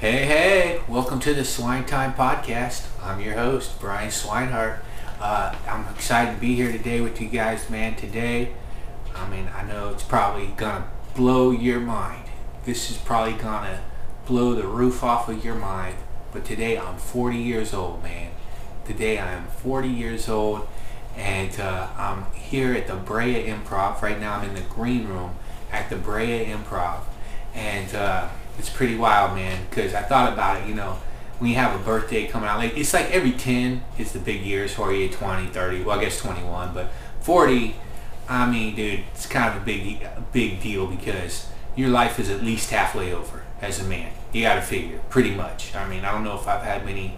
Hey, hey, welcome to the Swine Time Podcast. I'm your host, Brian Swinehart. Uh, I'm excited to be here today with you guys, man. Today, I mean, I know it's probably gonna blow your mind. This is probably gonna blow the roof off of your mind. But today, I'm 40 years old, man. Today, I am 40 years old, and uh, I'm here at the Brea Improv. Right now, I'm in the green room at the Brea Improv, and uh, it's pretty wild, man. Because I thought about it, you know, when you have a birthday coming out, like it's like every 10 is the big years for you, 20, 30, well, I guess 21, but 40, I mean, dude, it's kind of a big, big deal because your life is at least halfway over as a man. You got to figure, pretty much. I mean, I don't know if I've had many.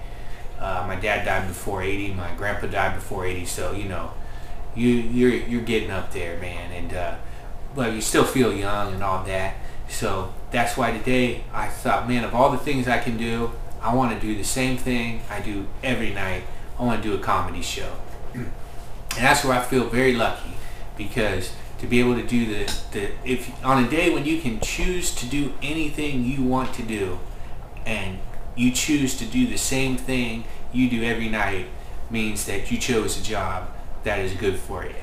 Uh, my dad died before 80. My grandpa died before 80. So you know, you you're you're getting up there, man. And uh, but you still feel young and all that. So that's why today I thought, man, of all the things I can do, I want to do the same thing I do every night. I want to do a comedy show. Mm. and that's where I feel very lucky because to be able to do the, the if on a day when you can choose to do anything you want to do and you choose to do the same thing you do every night means that you chose a job that is good for you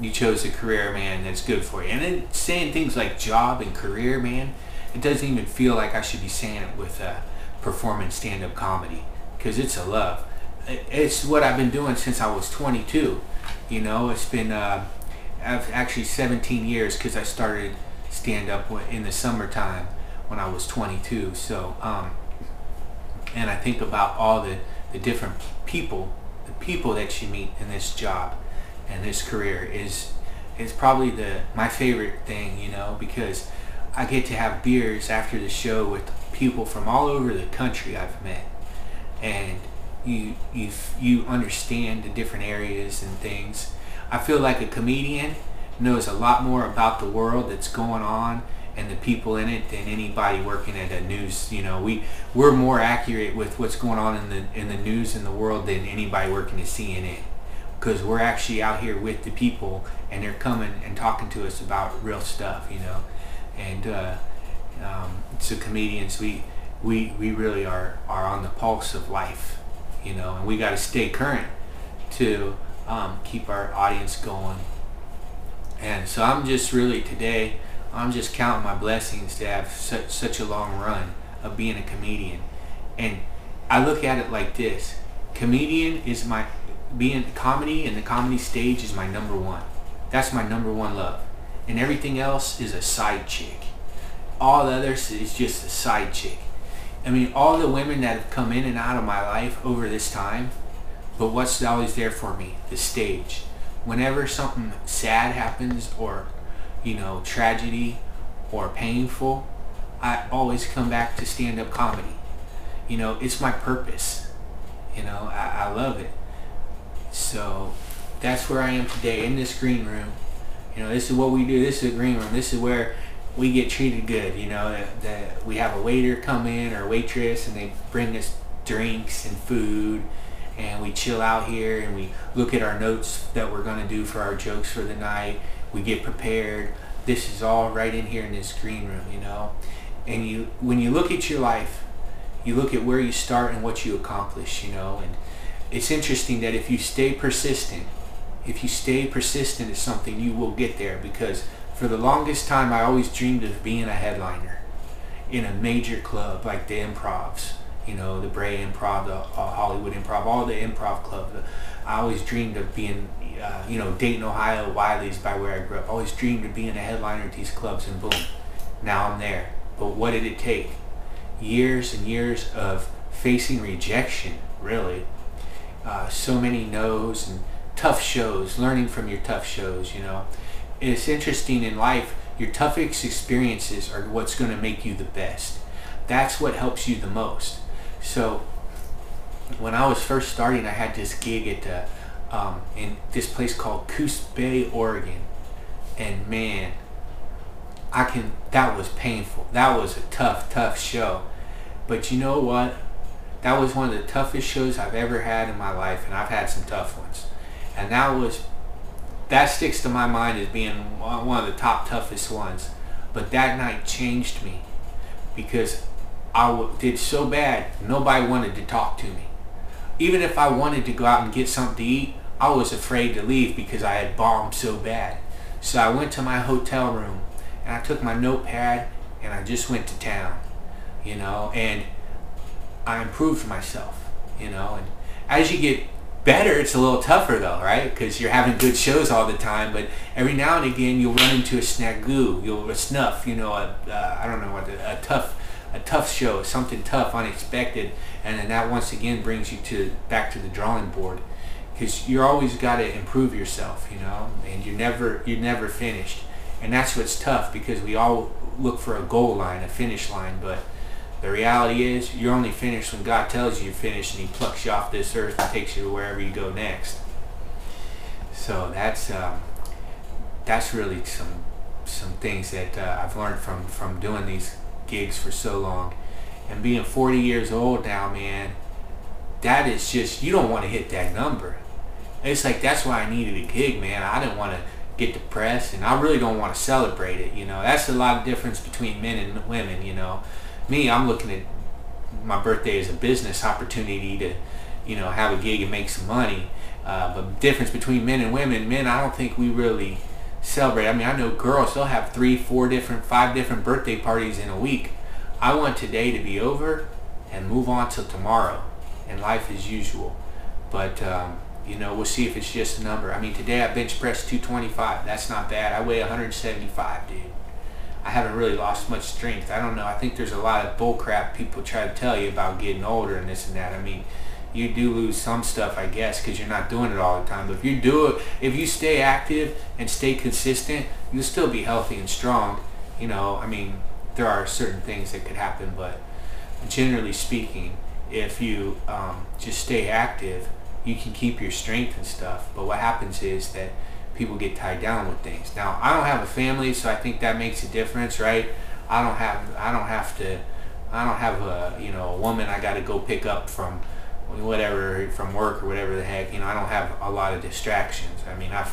you chose a career, man, that's good for you. And then saying things like job and career, man, it doesn't even feel like I should be saying it with uh, performance stand-up comedy because it's a love. It's what I've been doing since I was 22. You know, it's been uh, actually 17 years because I started stand-up in the summertime when I was 22. So, um, and I think about all the, the different people, the people that you meet in this job and this career is is probably the my favorite thing, you know, because I get to have beers after the show with people from all over the country I've met, and you you you understand the different areas and things. I feel like a comedian knows a lot more about the world that's going on and the people in it than anybody working at a news. You know, we we're more accurate with what's going on in the in the news in the world than anybody working at CNN because we're actually out here with the people and they're coming and talking to us about real stuff, you know. And uh, um, so comedians, we we we really are are on the pulse of life, you know, and we got to stay current to um, keep our audience going. And so I'm just really today, I'm just counting my blessings to have such such a long run of being a comedian, and I look at it like this: comedian is my being comedy and the comedy stage is my number one. That's my number one love. And everything else is a side chick. All the others is just a side chick. I mean, all the women that have come in and out of my life over this time, but what's always there for me? The stage. Whenever something sad happens or, you know, tragedy or painful, I always come back to stand-up comedy. You know, it's my purpose. You know, I, I love it. So that's where I am today in this green room. You know, this is what we do. This is a green room. This is where we get treated good. You know, that, we have a waiter come in or a waitress and they bring us drinks and food and we chill out here and we look at our notes that we're going to do for our jokes for the night. We get prepared. This is all right in here in this green room, you know. And you when you look at your life, you look at where you start and what you accomplish, you know, and it's interesting that if you stay persistent, if you stay persistent at something, you will get there because for the longest time I always dreamed of being a headliner in a major club like the Improvs, you know, the Brea Improv, the uh, Hollywood Improv, all the improv clubs. I always dreamed of being, uh, you know, Dayton, Ohio, Wiley's by where I grew up. I always dreamed of being a headliner at these clubs and boom, now I'm there. But what did it take? Years and years of facing rejection, really, uh, so many no's and tough shows, learning from your tough shows, you know. It's interesting in life, your toughest experiences are what's going to make you the best. That's what helps you the most. So when I was first starting, I had this gig at uh, um, in this place called Coos Bay, Oregon, and man, I can. That was painful. That was a tough, tough show. But you know what? That was one of the toughest shows I've ever had in my life, and I've had some tough ones. And that was that sticks to my mind as being one of the top toughest ones. But that night changed me because I did so bad, nobody wanted to talk to me. Even if I wanted to go out and get something to eat, I was afraid to leave because I had bombed so bad. So I went to my hotel room and I took my notepad and I just went to town, you know, and I improved myself, you know, and as you get better, it's a little tougher though, right? Because you're having good shows all the time, but every now and again you'll run into a snagu, you'll a snuff, you know, a uh, I don't know what a, a tough a tough show, something tough, unexpected, and then that once again brings you to back to the drawing board because you're always got to improve yourself, you know, and you're never you're never finished, and that's what's tough because we all look for a goal line, a finish line, but the reality is you're only finished when God tells you you're finished and He plucks you off this earth and takes you to wherever you go next. So that's um, that's really some some things that uh, I've learned from from doing these gigs for so long, and being 40 years old now, man. That is just you don't want to hit that number it's like that's why I needed a gig, man. I didn't want to get depressed, and I really don't want to celebrate it. You know, that's a lot of difference between men and women. You know, me, I'm looking at my birthday as a business opportunity to, you know, have a gig and make some money. Uh, but difference between men and women, men, I don't think we really celebrate. I mean, I know girls, they'll have three, four different, five different birthday parties in a week. I want today to be over and move on till tomorrow, and life as usual. But um, you know, we'll see if it's just a number. I mean, today I bench pressed 225. That's not bad. I weigh 175, dude. I haven't really lost much strength. I don't know. I think there's a lot of bullcrap people try to tell you about getting older and this and that. I mean, you do lose some stuff, I guess, because you're not doing it all the time. But if you do it, if you stay active and stay consistent, you'll still be healthy and strong. You know, I mean, there are certain things that could happen, but generally speaking, if you um, just stay active you can keep your strength and stuff. But what happens is that people get tied down with things. Now, I don't have a family, so I think that makes a difference, right? I don't have I don't have to I don't have a you know a woman I got to go pick up from whatever from work or whatever the heck. You know, I don't have a lot of distractions. I mean, I've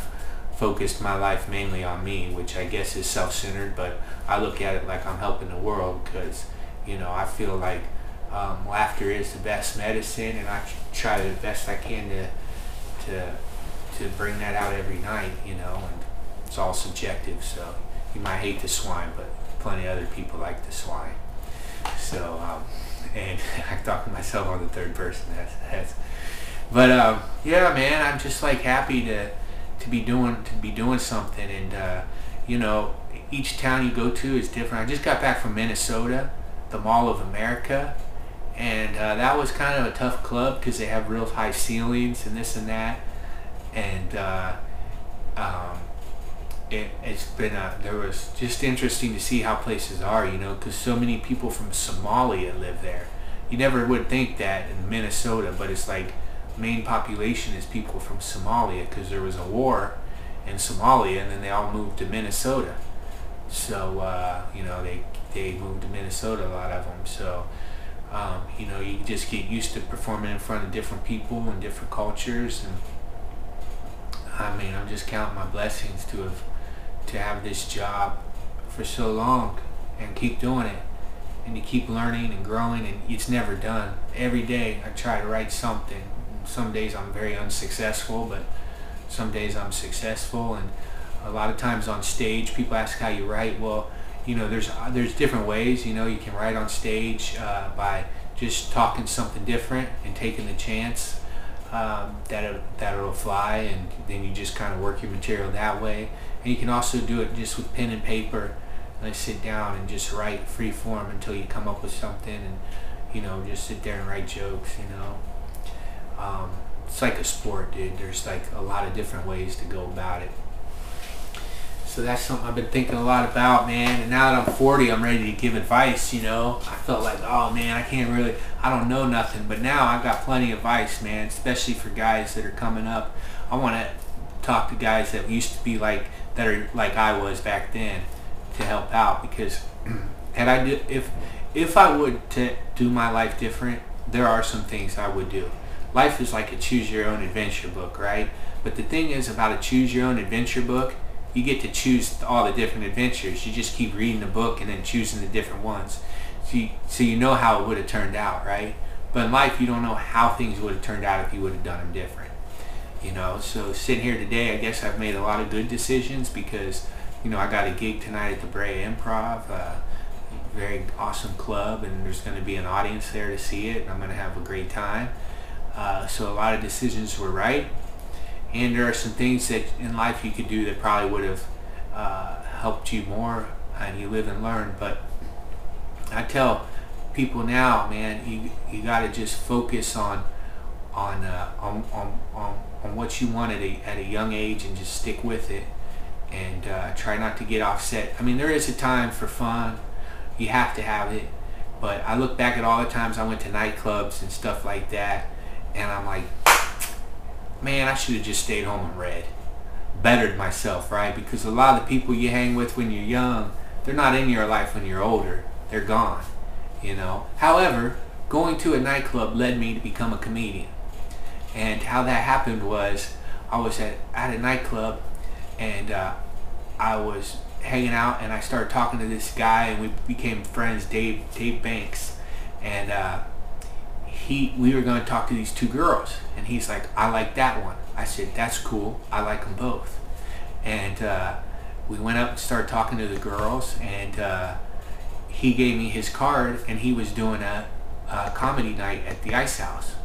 focused my life mainly on me, which I guess is self-centered, but I look at it like I'm helping the world because you know I feel like um, laughter is the best medicine, and I try the best I can to to to bring that out every night. You know, and it's all subjective. So you might hate the swine, but plenty of other people like the swine. So um, and I talk to myself on the third person. That's that's. But um, yeah, man, I'm just like happy to to be doing to be doing something, and uh, you know, each town you go to is different. I just got back from Minnesota, the Mall of America, and uh, that was kind of a tough club because they have real high ceilings and this and that and uh, um, it, has been a, there was just interesting to see how places are you know because so many people from Somalia live there. You never would think that in Minnesota but it's like main population is people from Somalia because there was a war in Somalia and then they all moved to Minnesota. So uh, you know they they moved to Minnesota a lot of them so um, you know, you just get used to performing in front of different people and different cultures, and I mean, I'm just counting my blessings to have to have this job for so long and keep doing it, and you keep learning and growing, and it's never done. Every day I try to write something. Some days I'm very unsuccessful, but some days I'm successful, and a lot of times on stage, people ask how you write. Well you know, there's uh, there's different ways. You know, you can write on stage uh, by just talking something different and taking the chance um, That that it'll fly, and then you just kind of work your material that way. And you can also do it just with pen and paper. And sit down and just write free form until you come up with something, and you know, just sit there and write jokes. You know, um, it's like a sport, dude. There's like a lot of different ways to go about it. So that's something I've been thinking a lot about, man. And now that I'm 40, I'm ready to give advice, you know. I felt like, oh man, I can't really, I don't know nothing. But now I've got plenty of advice, man, especially for guys that are coming up. I want to talk to guys that used to be like, that are like I was back then to help out because and I do, if, if I would to do my life different, there are some things I would do. Life is like a choose your own adventure book, right? But the thing is about a choose your own adventure book, you get to choose all the different adventures. You just keep reading the book and then choosing the different ones. So you, so you know how it would have turned out, right? But in life, you don't know how things would have turned out if you would have done them different. You know, so sitting here today, I guess I've made a lot of good decisions because, you know, I got a gig tonight at the Brea Improv, uh, very awesome club, and there's going to be an audience there to see it, and I'm going to have a great time. Uh, so a lot of decisions were right, and there are some things that in life you could do that probably would have uh, helped you more, and you live and learn. But I tell people now, man, you you got to just focus on on, uh, on on on on what you want at a at a young age and just stick with it, and uh, try not to get offset. I mean, there is a time for fun. You have to have it. But I look back at all the times I went to nightclubs and stuff like that, and I'm like, man, I should have just stayed home and read. Bettered myself, right? Because a lot of the people you hang with when you're young, they're not in your life when you're older. They're gone, you know. However, going to a nightclub led me to become a comedian. And how that happened was I was at, at a nightclub and uh, I was hanging out and I started talking to this guy and we became friends, Dave Dave Banks. And uh, he we were going to talk to these two girls. And he's like i like that one. I said that's cool. I like them both. And uh, we went up and started talking to the girls and uh, he gave me his card and he was doing a, a, comedy night at the ice house.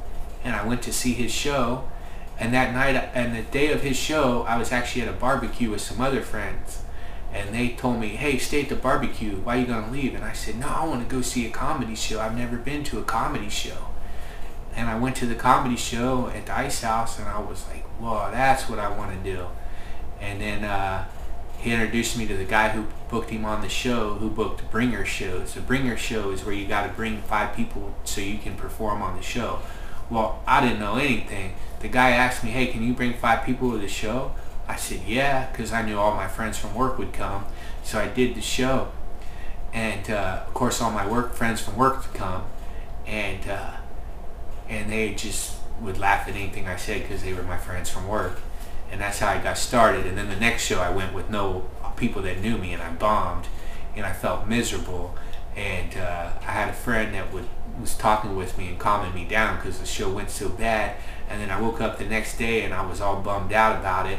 And i went to see his show. And that night and the day of his show i was actually at a barbecue with some other friends. And they told me hey stay at the barbecue. Why are you going to leave? And i said no i want to go see a comedy show. I've never been to a comedy show and I went to the comedy show at the Ice House, and I was like, "Whoa, that's what I want to do." And then uh, he introduced me to the guy who booked him on the show, who booked bringer shows. The bringer show is where you got to bring five people so you can perform on the show. Well, I didn't know anything. The guy asked me, "Hey, can you bring five people to the show?" I said, "Yeah," because I knew all my friends from work would come. So I did the show, and uh, of course, all my work friends from work would come, and. Uh, and they just would laugh at anything I said because they were my friends from work. And that's how I got started. And then the next show I went with no people that knew me and I bombed and I felt miserable. And uh, I had a friend that would was talking with me and calming me down because the show went so bad. And then I woke up the next day and I was all bummed out about it.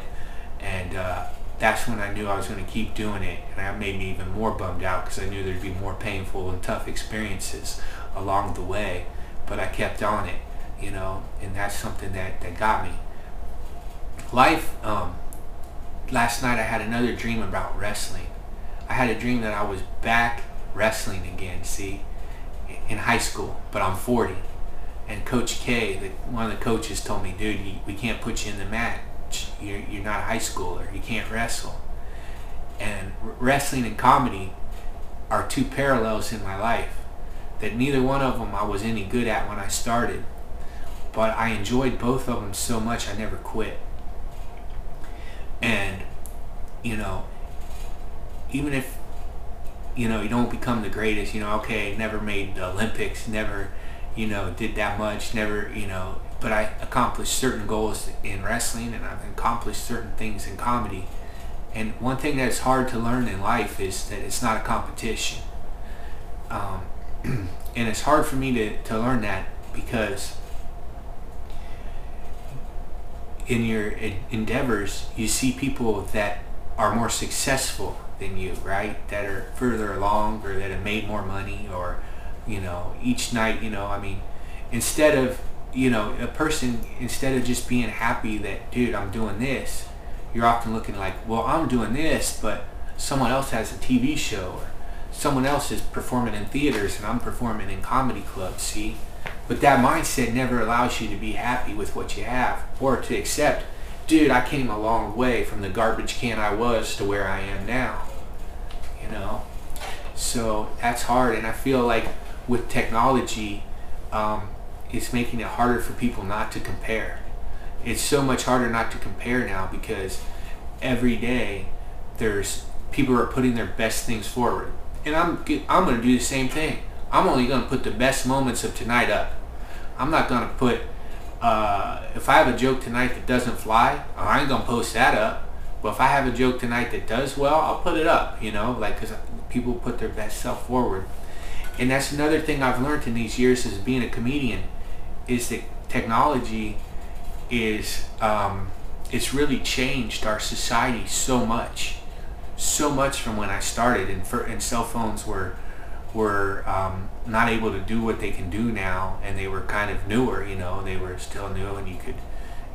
And uh, that's when I knew I was going to keep doing it. And that made me even more bummed out because I knew there'd be more painful and tough experiences along the way but I kept on it, you know, and that's something that, that got me. Life, um, last night I had another dream about wrestling. I had a dream that I was back wrestling again, see, in high school, but I'm 40. And Coach K, the, one of the coaches told me, dude, you, we can't put you in the match. You're, you're not a high schooler. You can't wrestle. And wrestling and comedy are two parallels in my life that neither one of them I was any good at when I started. But I enjoyed both of them so much I never quit. And, you know, even if, you know, you don't become the greatest, you know, okay, never made the Olympics, never, you know, did that much, never, you know, but I accomplished certain goals in wrestling and I've accomplished certain things in comedy. And one thing that's hard to learn in life is that it's not a competition. Um, and it's hard for me to, to learn that because in your endeavors you see people that are more successful than you right? That are further along or that have made more money or you know each night you know i mean instead of you know a person instead of just being happy that dude i'm doing this you're often looking like well i'm doing this but someone else has a tv show or someone else is performing in theaters and I'm performing in comedy clubs, see? But that mindset never allows you to be happy with what you have or to accept, dude, I came a long way from the garbage can I was to where I am now. You know? So that's hard and I feel like with technology, um, it's making it harder for people not to compare. It's so much harder not to compare now because every day there's people are putting their best things forward and I'm I'm gonna do the same thing. I'm only gonna put the best moments of tonight up. I'm not gonna put uh, if I have a joke tonight that doesn't fly, I ain't gonna post that up. But if I have a joke tonight that does well, I'll put it up. You know, like because people put their best self forward, and that's another thing I've learned in these years as being a comedian is that technology is um, it's really changed our society so much, so much from when I started, and for, and cell phones were were um, not able to do what they can do now, and they were kind of newer. You know, they were still new, and you could,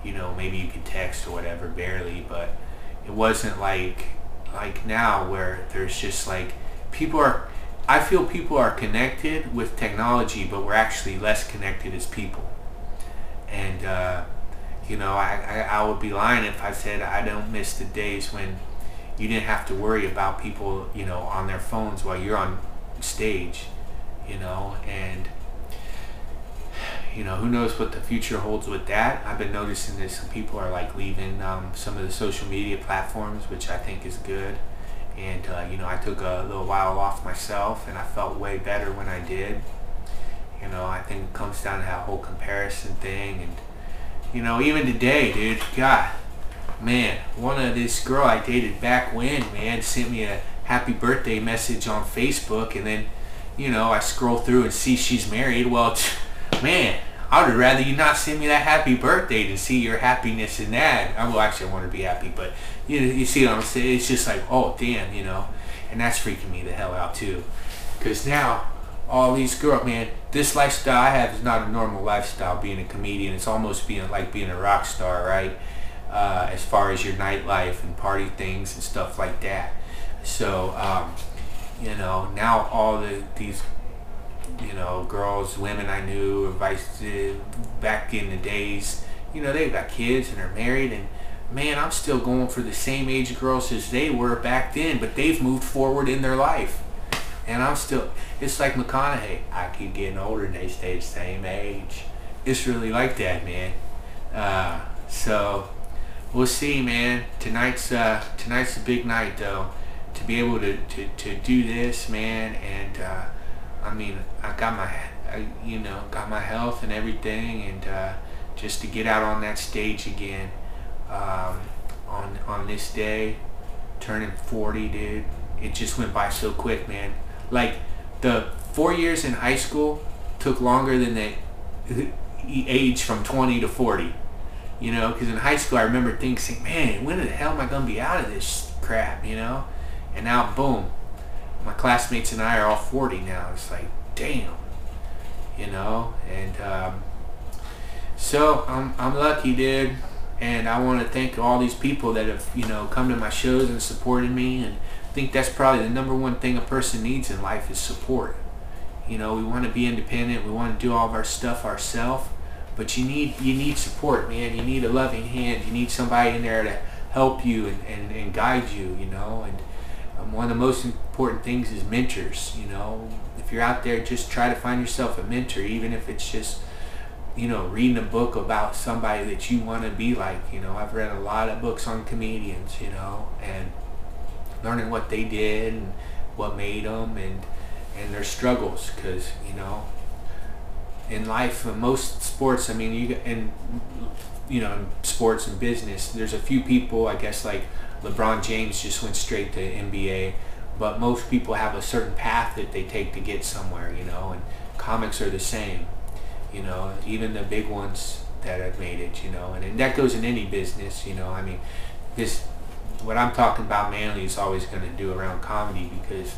you know, maybe you could text or whatever, barely, but it wasn't like like now where there's just like people are. I feel people are connected with technology, but we're actually less connected as people, and. Uh, you know, I, I, I would be lying if I said I don't miss the days when you didn't have to worry about people, you know, on their phones while you're on stage, you know, and you know, who knows what the future holds with that. I've been noticing that some people are like leaving um, some of the social media platforms, which I think is good. And, uh, you know, I took a little while off myself and I felt way better when I did. You know, I think it comes down to that whole comparison thing and, you know, even today, dude, God, man, one of this girl I dated back when, man, sent me a happy birthday message on Facebook, and then, you know, I scroll through and see she's married. Well, man, I would rather you not send me that happy birthday to see your happiness in that. I well, actually, I want to be happy, but you you see what I'm saying? It's just like, oh, damn, you know, and that's freaking me the hell out too, because now all these girls, man, this lifestyle I have is not a normal lifestyle. Being a comedian, it's almost being like being a rock star, right? Uh, as far as your nightlife and party things and stuff like that. So, um, you know, now all the these, you know, girls, women I knew, vice back in the days, you know, they've got kids and are married and man, I'm still going for the same age girls as they were back then, but they've moved forward in their life. And I'm still, it's like McConaughey. I keep getting older and they stay the same age. It's really like that, man. Uh, so we'll see, man. Tonight's uh, tonight's a big night, though. To be able to, to, to do this, man, and uh, I mean, I got my, I, you know, got my health and everything, and uh, just to get out on that stage again um, on on this day, turning 40, dude. It just went by so quick, man. Like the four years in high school took longer than the age from 20 to 40. You know, because in high school I remember thinking, man, when the hell am I to be out of this crap, you know? And now, boom, my classmates and I are all 40 now. It's like, damn, you know? And um, so I'm, I'm lucky, dude. And I want to thank all these people that have, you know, come to my shows and supported me and I think that's probably the number one thing a person needs in life is support. You know, we want to be independent. We want to do all of our stuff ourselves, but you need you need support, man. You need a loving hand. You need somebody in there to help you and, and, and guide you. You know, and um, one of the most important things is mentors. You know, if you're out there, just try to find yourself a mentor, even if it's just you know reading a book about somebody that you want to be like. You know, I've read a lot of books on comedians. You know, and learning what they did and what made them and and their struggles because you know in life uh, most sports i mean you and you know sports and business there's a few people i guess like lebron james just went straight to nba but most people have a certain path that they take to get somewhere you know and comics are the same you know even the big ones that have made it you know and, and that goes in any business you know i mean this what I'm talking about mainly is always going to do around comedy because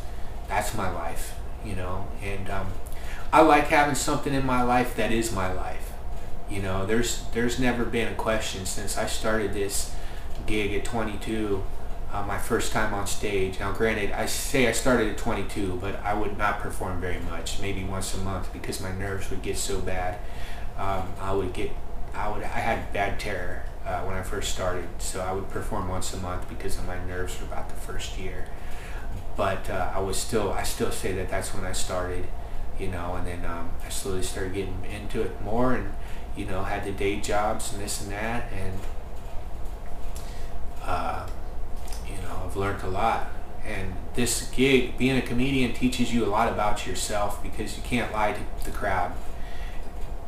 that's my life, you know. And um, I like having something in my life that is my life. You know, there's there's never been a question since I started this gig at 22, uh, my first time on stage. Now, granted, I say I started at 22, but I would not perform very much, maybe once a month, because my nerves would get so bad. Um, I would get, I would, I had bad terror uh, when I first started. So I would perform once a month because of my nerves for about the first year. But uh, I was still, I still say that that's when I started, you know, and then um, I slowly started getting into it more and, you know, had the day jobs and this and that. And, uh, you know, I've learned a lot. And this gig, being a comedian, teaches you a lot about yourself because you can't lie to the crowd.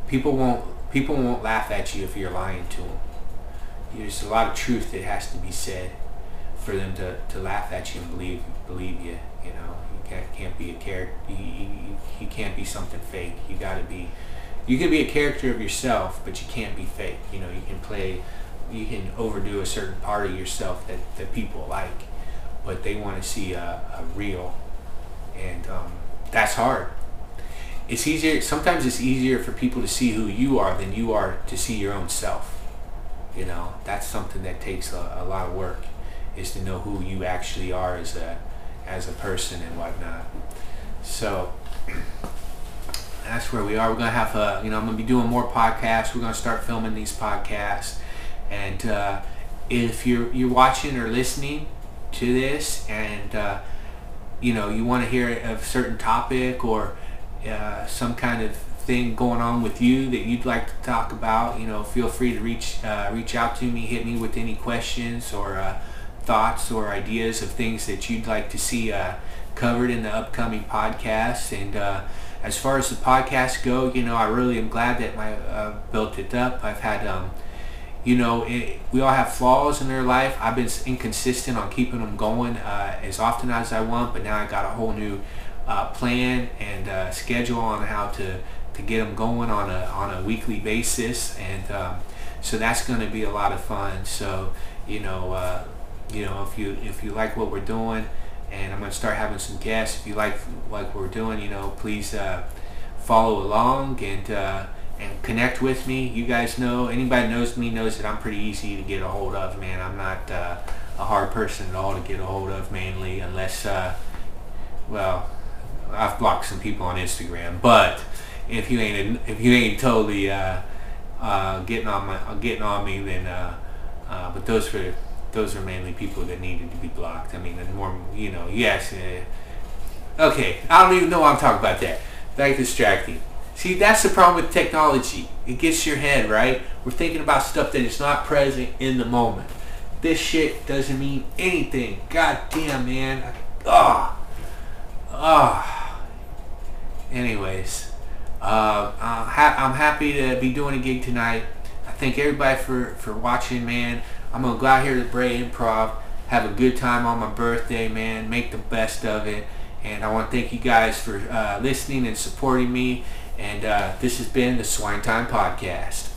People won't people won't laugh at you if you're lying to them there's a lot of truth that has to be said for them to, to laugh at you and believe believe you. You know, can't, can't be a character. You, you, you can't be something fake. You got to be. You can be a character of yourself, but you can't be fake. You know, you can play. You can overdo a certain part of yourself that, that people like, but they want to see a, a real, and um, that's hard. It's easier. Sometimes it's easier for people to see who you are than you are to see your own self. You know, that's something that takes a, a lot of work, is to know who you actually are as a as a person and whatnot. So that's where we are. We're gonna have a, you know, I'm gonna be doing more podcasts. We're gonna start filming these podcasts, and uh, if you're you're watching or listening to this, and uh, you know you want to hear a certain topic or uh, some kind of thing going on with you that you'd like to talk about, you know, feel free to reach uh, reach out to me, hit me with any questions or uh, thoughts or ideas of things that you'd like to see uh, covered in the upcoming podcast. And uh, as far as the podcast go, you know, I really am glad that I uh, built it up. I've had, um, you know, it, we all have flaws in their life. I've been inconsistent on keeping them going uh, as often as I want, but now I got a whole new plan and schedule on how to to get them going on a on a weekly basis, and um, so that's going to be a lot of fun. So you know, uh, you know, if you if you like what we're doing, and I'm going to start having some guests. If you like like what we're doing, you know, please uh, follow along and uh, and connect with me. You guys know anybody knows me knows that I'm pretty easy to get a hold of. Man, I'm not uh, a hard person at all to get a hold of, mainly unless uh, well, I've blocked some people on Instagram, but if you ain't if you ain't totally uh, uh, getting on my getting on me, then but those for those are mainly people that needed to be blocked. I mean, the more you know, yes. Uh, okay, I don't even know why I'm talking about that. Back distracting. See, that's the problem with technology. It gets your head right. We're thinking about stuff that is not present in the moment. This shit doesn't mean anything. God damn, man. Ah. Ah. Anyways. Uh, I'm, ha- I'm happy to be doing a gig tonight. I thank everybody for, for watching, man. I'm to go out here to Brea Improv, have a good time on my birthday, man. Make the best of it. And I want to thank you guys for uh, listening and supporting me. And uh, this has been the Swine Time Podcast.